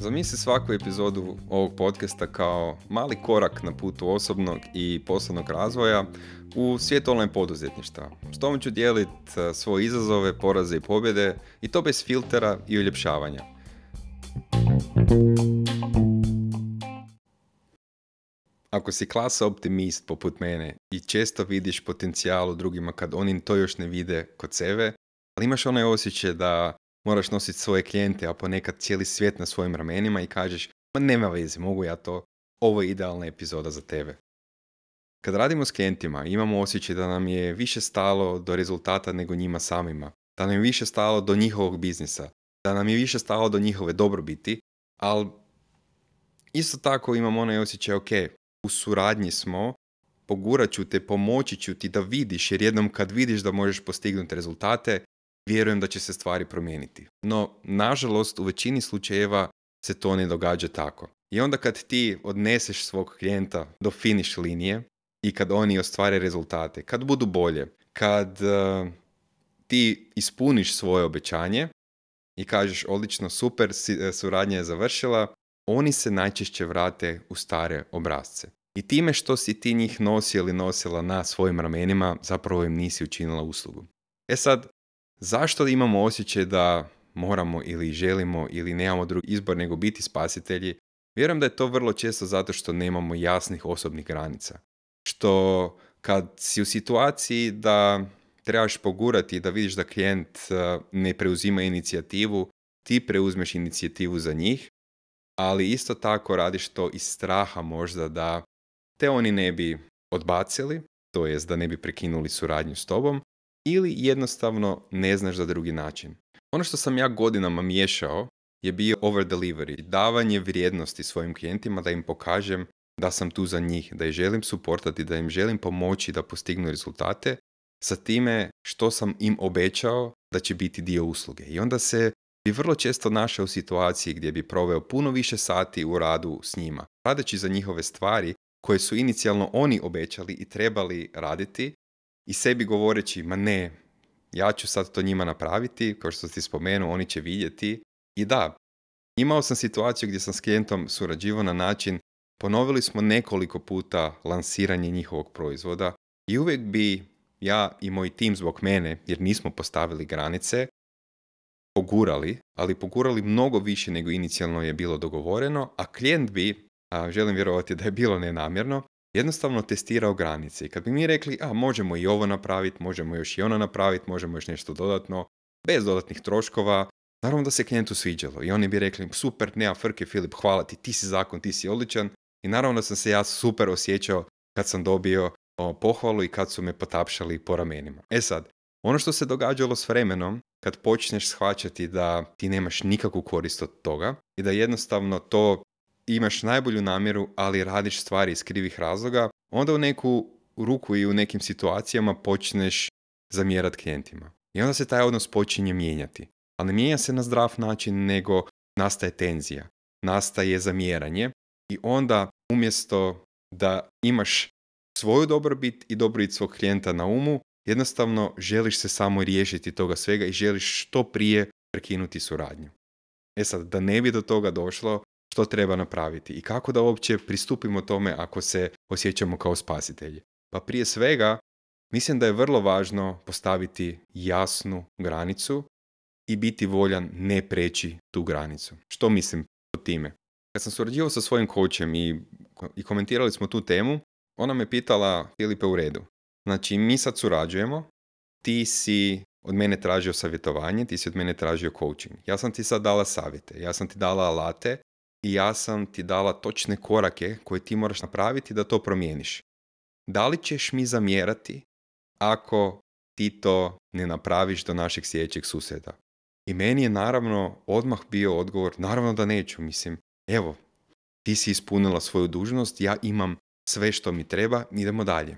Zamisli svaku epizodu ovog podcasta kao mali korak na putu osobnog i poslovnog razvoja u svijet online poduzetništva. S tom ću dijeliti e, svoje izazove, poraze i pobjede i to bez filtera i uljepšavanja. Ako si klasa optimist poput mene i često vidiš potencijal u drugima kad oni to još ne vide kod sebe, ali imaš onaj osjećaj da moraš nositi svoje klijente, a ponekad cijeli svijet na svojim ramenima i kažeš, ma nema veze, mogu ja to, ovo je idealna epizoda za tebe. Kad radimo s klijentima, imamo osjećaj da nam je više stalo do rezultata nego njima samima, da nam je više stalo do njihovog biznisa, da nam je više stalo do njihove dobrobiti, ali isto tako imamo onaj osjećaj, ok, u suradnji smo, pogurat ću te, pomoći ću ti da vidiš, jer jednom kad vidiš da možeš postignuti rezultate, vjerujem da će se stvari promijeniti. No, nažalost, u većini slučajeva se to ne događa tako. I onda kad ti odneseš svog klijenta do finish linije i kad oni ostvare rezultate, kad budu bolje, kad uh, ti ispuniš svoje obećanje i kažeš odlično, super, e, suradnja je završila, oni se najčešće vrate u stare obrazce. I time što si ti njih nosio ili nosila na svojim ramenima, zapravo im nisi učinila uslugu. E sad, Zašto imamo osjećaj da moramo ili želimo ili nemamo drugi izbor nego biti spasitelji? Vjerujem da je to vrlo često zato što nemamo jasnih osobnih granica. Što kad si u situaciji da trebaš pogurati da vidiš da klijent eh, ne preuzima inicijativu, ti preuzmeš inicijativu za njih, ali isto tako radiš to iz straha možda da te oni ne bi odbacili, to jest da ne bi prekinuli suradnju s tobom, ili jednostavno ne znaš za drugi način. Ono što sam ja godinama miješao je bio over delivery, davanje vrijednosti svojim klijentima da im pokažem da sam tu za njih, da ih želim suportati, da im želim pomoći da postignu rezultate sa time što sam im obećao da će biti dio usluge. I onda se bi vrlo često našao u situaciji gdje bi proveo puno više sati u radu s njima, radeći za njihove stvari koje su inicijalno oni obećali i trebali raditi, i sebi govoreći, ma ne, ja ću sad to njima napraviti, kao što ti spomenuo, oni će vidjeti. I da, imao sam situaciju gdje sam s klijentom surađivao na način, ponovili smo nekoliko puta lansiranje njihovog proizvoda i uvijek bi ja i moj tim zbog mene, jer nismo postavili granice, pogurali, ali pogurali mnogo više nego inicijalno je bilo dogovoreno, a klijent bi, a želim vjerovati da je bilo nenamjerno, jednostavno testirao granice. I kad bi mi rekli, a možemo i ovo napraviti, možemo još i ono napraviti, možemo još nešto dodatno, bez dodatnih troškova, naravno da se klijentu sviđalo. I oni bi rekli, super, nema frke Filip, hvala ti, ti si zakon, ti si odličan. I naravno da sam se ja super osjećao kad sam dobio pohvalu i kad su me potapšali po ramenima. E sad, ono što se događalo s vremenom, kad počneš shvaćati da ti nemaš nikakvu korist od toga i da jednostavno to imaš najbolju namjeru, ali radiš stvari iz krivih razloga, onda u neku ruku i u nekim situacijama počneš zamjerat klijentima. I onda se taj odnos počinje mijenjati. Ali ne mijenja se na zdrav način, nego nastaje tenzija, nastaje zamjeranje i onda umjesto da imaš svoju dobrobit i dobrobit svog klijenta na umu, jednostavno želiš se samo riješiti toga svega i želiš što prije prekinuti suradnju. E sad, da ne bi do toga došlo, što treba napraviti i kako da uopće pristupimo tome ako se osjećamo kao spasitelji. Pa prije svega, mislim da je vrlo važno postaviti jasnu granicu i biti voljan ne preći tu granicu. Što mislim o time? Kad sam surađivao sa svojim coachem i, i komentirali smo tu temu, ona me pitala, Filipe, u redu. Znači, mi sad surađujemo, ti si od mene tražio savjetovanje, ti si od mene tražio coaching. Ja sam ti sad dala savjete, ja sam ti dala alate i ja sam ti dala točne korake koje ti moraš napraviti da to promijeniš. Da li ćeš mi zamjerati ako ti to ne napraviš do našeg sljedećeg susjeda? I meni je naravno odmah bio odgovor, naravno da neću, mislim, evo, ti si ispunila svoju dužnost, ja imam sve što mi treba, idemo dalje.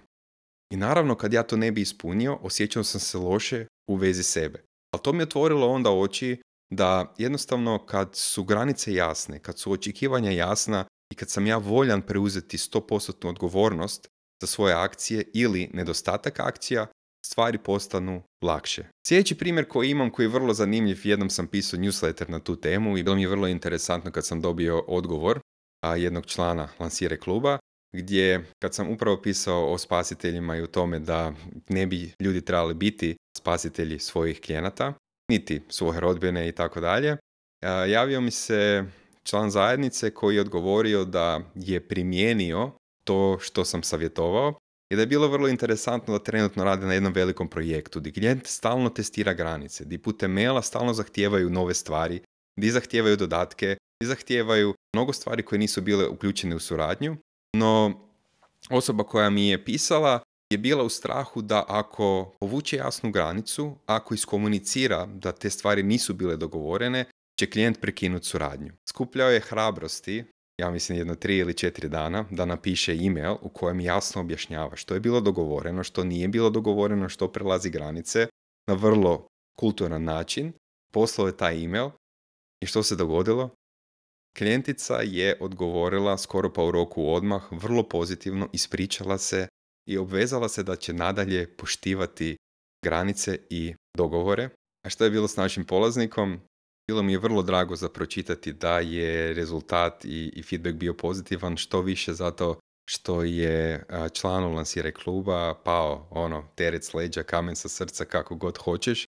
I naravno kad ja to ne bi ispunio, osjećao sam se loše u vezi sebe. Ali to mi je otvorilo onda oči da jednostavno kad su granice jasne, kad su očekivanja jasna i kad sam ja voljan preuzeti 100% odgovornost za svoje akcije ili nedostatak akcija, stvari postanu lakše. Sljedeći primjer koji imam, koji je vrlo zanimljiv, jednom sam pisao newsletter na tu temu i bilo mi je vrlo interesantno kad sam dobio odgovor jednog člana Lansire kluba, gdje kad sam upravo pisao o spasiteljima i o tome da ne bi ljudi trebali biti spasitelji svojih klijenata, niti svoje rodbine i tako dalje, javio mi se član zajednice koji je odgovorio da je primijenio to što sam savjetovao i da je bilo vrlo interesantno da trenutno rade na jednom velikom projektu. Gdje klijent stalno testira granice, gdje putem maila stalno zahtijevaju nove stvari, gdje zahtijevaju dodatke, gdje zahtijevaju mnogo stvari koje nisu bile uključene u suradnju, no osoba koja mi je pisala je bila u strahu da ako povuče jasnu granicu, ako iskomunicira da te stvari nisu bile dogovorene, će klijent prekinuti suradnju. Skupljao je hrabrosti, ja mislim jedno tri ili četiri dana, da napiše email u kojem jasno objašnjava što je bilo dogovoreno, što nije bilo dogovoreno, što prelazi granice na vrlo kulturan način. Poslao je taj email i što se dogodilo? Klijentica je odgovorila skoro pa u roku odmah, vrlo pozitivno, ispričala se i obvezala se da će nadalje poštivati granice i dogovore. A što je bilo s našim polaznikom? Bilo mi je vrlo drago za pročitati da je rezultat i, i feedback bio pozitivan, što više zato što je članu lansire kluba pao ono teret leđa, kamen sa srca, kako god hoćeš.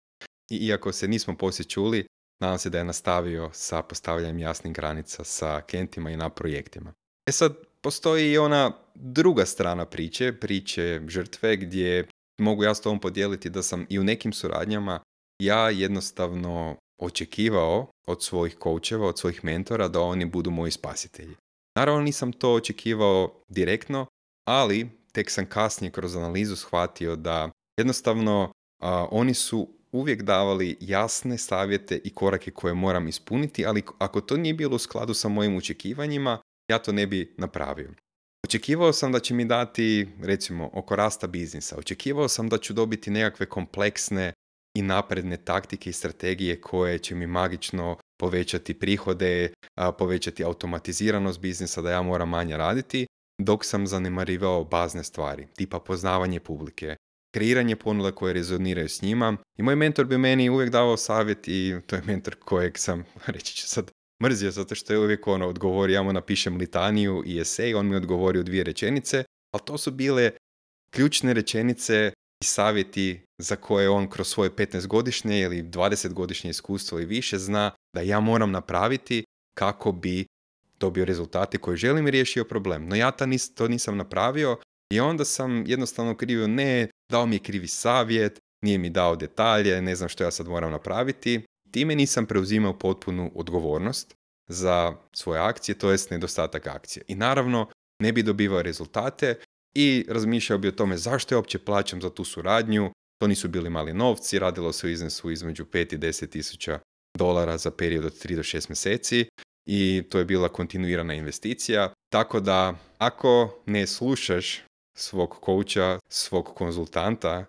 I iako se nismo poslije čuli, nadam se da je nastavio sa postavljanjem jasnih granica sa klijentima i na projektima. E sad, postoji i ona druga strana priče, priče žrtve, gdje mogu ja s tom podijeliti da sam i u nekim suradnjama ja jednostavno očekivao od svojih koučeva, od svojih mentora da oni budu moji spasitelji. Naravno nisam to očekivao direktno, ali tek sam kasnije kroz analizu shvatio da jednostavno oni su uvijek davali jasne savjete i korake koje moram ispuniti, ali ako to nije bilo u skladu sa mojim očekivanjima, ja to ne bi napravio. Očekivao sam da će mi dati, recimo, oko rasta biznisa. Očekivao sam da ću dobiti nekakve kompleksne i napredne taktike i strategije koje će mi magično povećati prihode, povećati automatiziranost biznisa, da ja moram manje raditi, dok sam zanemarivao bazne stvari, tipa poznavanje publike, kreiranje ponuda koje rezoniraju s njima. I moj mentor bi meni uvijek davao savjet i to je mentor kojeg sam, reći ću sad, mrzio zato što je uvijek ono odgovori, ja mu napišem litaniju i esej, on mi odgovori u dvije rečenice, ali to su bile ključne rečenice i savjeti za koje on kroz svoje 15-godišnje ili 20-godišnje iskustvo i više zna da ja moram napraviti kako bi dobio rezultate koje želim i riješio problem. No ja to nisam napravio i onda sam jednostavno krivio ne, dao mi je krivi savjet, nije mi dao detalje, ne znam što ja sad moram napraviti. Time nisam preuzimao potpunu odgovornost za svoje akcije, to jest nedostatak akcije. I naravno, ne bi dobivao rezultate i razmišljao bi o tome zašto ja uopće plaćam za tu suradnju. To nisu bili mali novci, radilo se u iznosu između 5 i 10 tisuća dolara za period od 3 do 6 mjeseci i to je bila kontinuirana investicija. Tako da ako ne slušaš svog kouča, svog konzultanta,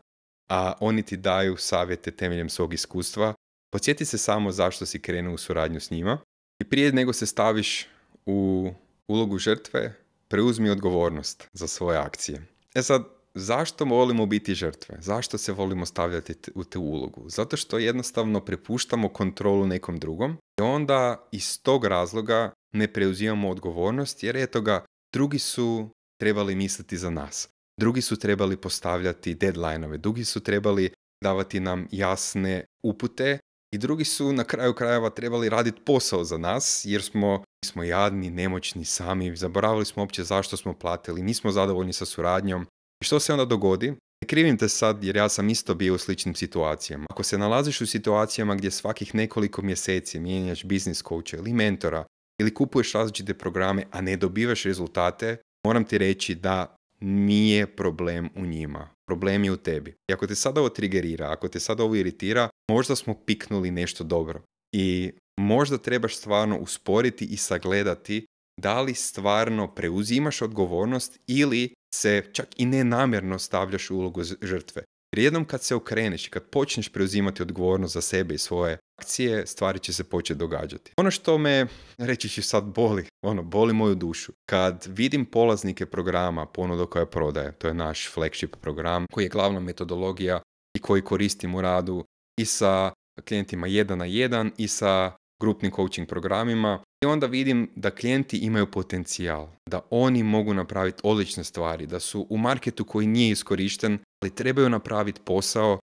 a oni ti daju savjete temeljem svog iskustva, podsjeti se samo zašto si krenuo u suradnju s njima i prije nego se staviš u ulogu žrtve, preuzmi odgovornost za svoje akcije. E sad, zašto volimo biti žrtve? Zašto se volimo stavljati u tu ulogu? Zato što jednostavno prepuštamo kontrolu nekom drugom i onda iz tog razloga ne preuzimamo odgovornost jer eto ga, drugi su trebali misliti za nas. Drugi su trebali postavljati deadline-ove, drugi su trebali davati nam jasne upute i drugi su na kraju krajeva trebali raditi posao za nas jer smo, smo jadni, nemoćni, sami, zaboravili smo uopće zašto smo platili, nismo zadovoljni sa suradnjom. I što se onda dogodi? Ne krivim te sad jer ja sam isto bio u sličnim situacijama. Ako se nalaziš u situacijama gdje svakih nekoliko mjeseci mijenjaš biznis coacha ili mentora ili kupuješ različite programe, a ne dobivaš rezultate, moram ti reći da nije problem u njima. Problem je u tebi. I ako te sada ovo trigerira, ako te sada ovo iritira, možda smo piknuli nešto dobro. I možda trebaš stvarno usporiti i sagledati da li stvarno preuzimaš odgovornost ili se čak i nenamjerno stavljaš u ulogu žrtve. Jer jednom kad se okreneš i kad počneš preuzimati odgovornost za sebe i svoje akcije, stvari će se početi događati. Ono što me, reći ću sad, boli, ono, boli moju dušu. Kad vidim polaznike programa ponuda koja prodaje, to je naš flagship program, koji je glavna metodologija i koji koristim u radu i sa klijentima jedan na jedan i sa grupnim coaching programima i onda vidim da klijenti imaju potencijal, da oni mogu napraviti odlične stvari, da su u marketu koji nije iskorišten, ali trebaju napraviti posao,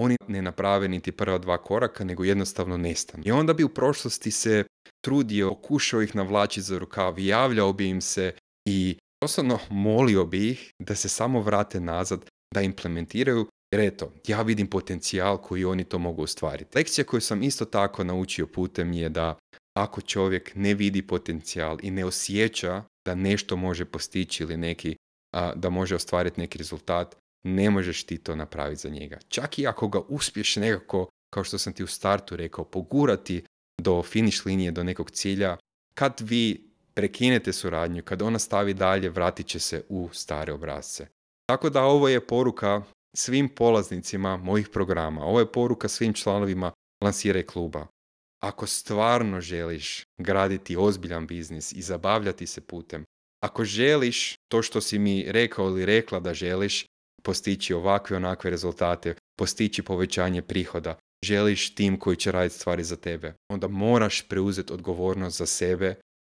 oni ne naprave niti prva dva koraka, nego jednostavno nestanu. I onda bi u prošlosti se trudio, pokušao ih navlačiti za rukav, javljao bi im se i osobno molio bi ih da se samo vrate nazad, da implementiraju jer eto, ja vidim potencijal koji oni to mogu ostvariti. Lekcija koju sam isto tako naučio putem je da ako čovjek ne vidi potencijal i ne osjeća da nešto može postići ili neki, a, da može ostvariti neki rezultat, ne možeš ti to napraviti za njega. Čak i ako ga uspješ nekako, kao što sam ti u startu rekao, pogurati do finish linije, do nekog cilja, kad vi prekinete suradnju, kad ona stavi dalje, vratit će se u stare obrazce. Tako da ovo je poruka svim polaznicima mojih programa. Ovo je poruka svim članovima Lansiraj kluba. Ako stvarno želiš graditi ozbiljan biznis i zabavljati se putem, ako želiš to što si mi rekao ili rekla da želiš, postići ovakve onakve rezultate, postići povećanje prihoda, želiš tim koji će raditi stvari za tebe, onda moraš preuzeti odgovornost za sebe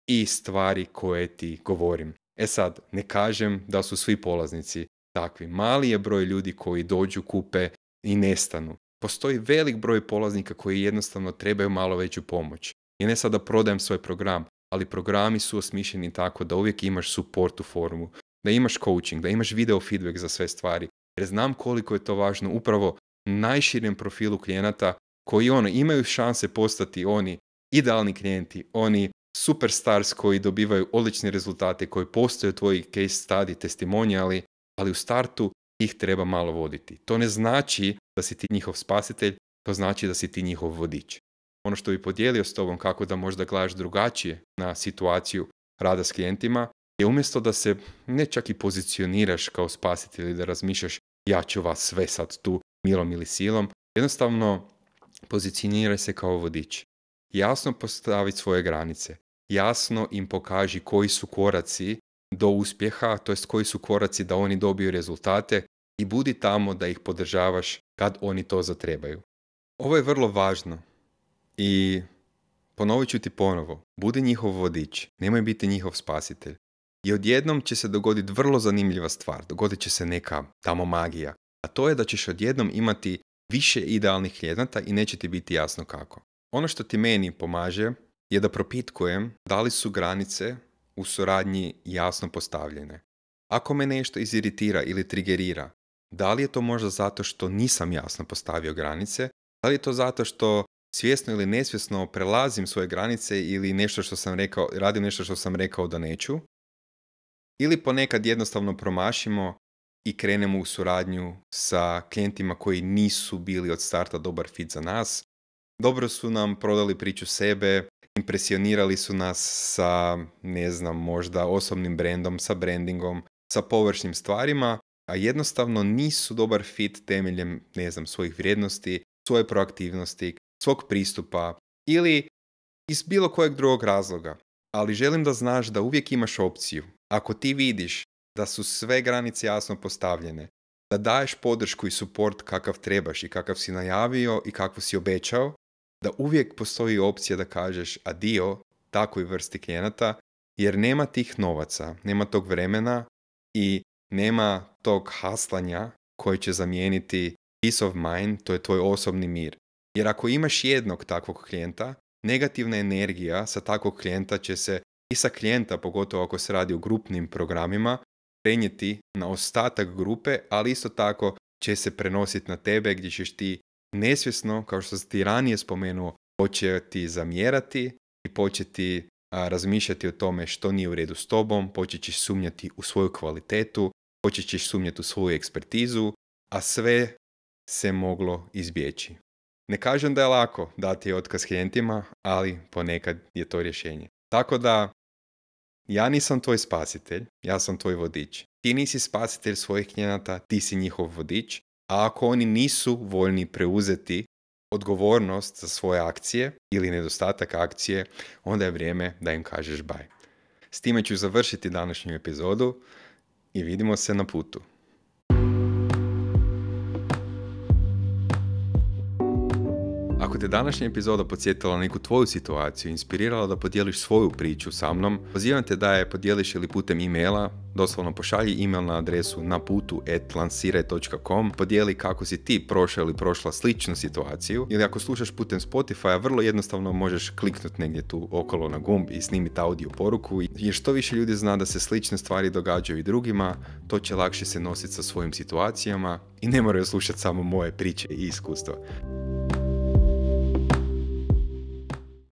i stvari koje ti govorim. E sad, ne kažem da su svi polaznici takvi. Mali je broj ljudi koji dođu, kupe i nestanu. Postoji velik broj polaznika koji jednostavno trebaju malo veću pomoć. I ne sada prodajem svoj program, ali programi su osmišljeni tako da uvijek imaš support u formu, da imaš coaching, da imaš video feedback za sve stvari. Jer znam koliko je to važno upravo najširem profilu klijenata koji ono, imaju šanse postati oni idealni klijenti, oni superstars koji dobivaju odlične rezultate, koji postoje tvoji case study, testimonijali ali u startu ih treba malo voditi. To ne znači da si ti njihov spasitelj, to znači da si ti njihov vodič. Ono što bi podijelio s tobom kako da možda gledaš drugačije na situaciju rada s klijentima je umjesto da se ne čak i pozicioniraš kao spasitelj ili da razmišljaš ja ću vas sve sad tu milom ili silom, jednostavno pozicioniraj se kao vodič. Jasno postaviti svoje granice, jasno im pokaži koji su koraci do uspjeha, to jest koji su koraci da oni dobiju rezultate i budi tamo da ih podržavaš kad oni to zatrebaju. Ovo je vrlo važno i ponovit ću ti ponovo, budi njihov vodič, nemoj biti njihov spasitelj. I odjednom će se dogoditi vrlo zanimljiva stvar, dogodit će se neka tamo magija, a to je da ćeš odjednom imati više idealnih klijenata i neće ti biti jasno kako. Ono što ti meni pomaže je da propitkujem da li su granice u suradnji jasno postavljene. Ako me nešto iziritira ili trigerira, da li je to možda zato što nisam jasno postavio granice, da li je to zato što svjesno ili nesvjesno prelazim svoje granice ili nešto što sam rekao, radim nešto što sam rekao da neću, ili ponekad jednostavno promašimo i krenemo u suradnju sa klijentima koji nisu bili od starta dobar fit za nas. Dobro su nam prodali priču sebe, impresionirali su nas sa, ne znam, možda osobnim brandom, sa brandingom, sa površnim stvarima, a jednostavno nisu dobar fit temeljem, ne znam, svojih vrijednosti, svoje proaktivnosti, svog pristupa ili iz bilo kojeg drugog razloga. Ali želim da znaš da uvijek imaš opciju. Ako ti vidiš da su sve granice jasno postavljene, da daješ podršku i suport kakav trebaš i kakav si najavio i kakvu si obećao, da uvijek postoji opcija da kažeš adio takvoj vrsti klijenata, jer nema tih novaca, nema tog vremena i nema tog haslanja koji će zamijeniti peace of mind, to je tvoj osobni mir. Jer ako imaš jednog takvog klijenta, negativna energija sa takvog klijenta će se i sa klijenta, pogotovo ako se radi o grupnim programima, prenijeti na ostatak grupe, ali isto tako će se prenositi na tebe gdje ćeš ti nesvjesno, kao što si ti ranije spomenuo, početi zamjerati i početi razmišljati o tome što nije u redu s tobom, počet ćeš sumnjati u svoju kvalitetu, počet ćeš sumnjati u svoju ekspertizu, a sve se moglo izbjeći. Ne kažem da je lako dati otkaz klijentima, ali ponekad je to rješenje. Tako da, ja nisam tvoj spasitelj, ja sam tvoj vodič. Ti nisi spasitelj svojih klijenata, ti si njihov vodič a ako oni nisu voljni preuzeti odgovornost za svoje akcije ili nedostatak akcije, onda je vrijeme da im kažeš baj. S time ću završiti današnju epizodu i vidimo se na putu. Ako te današnja epizoda podsjetila na neku tvoju situaciju, inspirirala da podijeliš svoju priču sa mnom, pozivam te da je podijeliš ili putem e-maila, doslovno pošalji email na adresu na putu podijeli kako si ti prošao ili prošla sličnu situaciju, ili ako slušaš putem Spotify, vrlo jednostavno možeš kliknuti negdje tu okolo na gumb i snimiti audio poruku, jer što više ljudi zna da se slične stvari događaju i drugima, to će lakše se nositi sa svojim situacijama i ne moraju slušati samo moje priče i iskustva.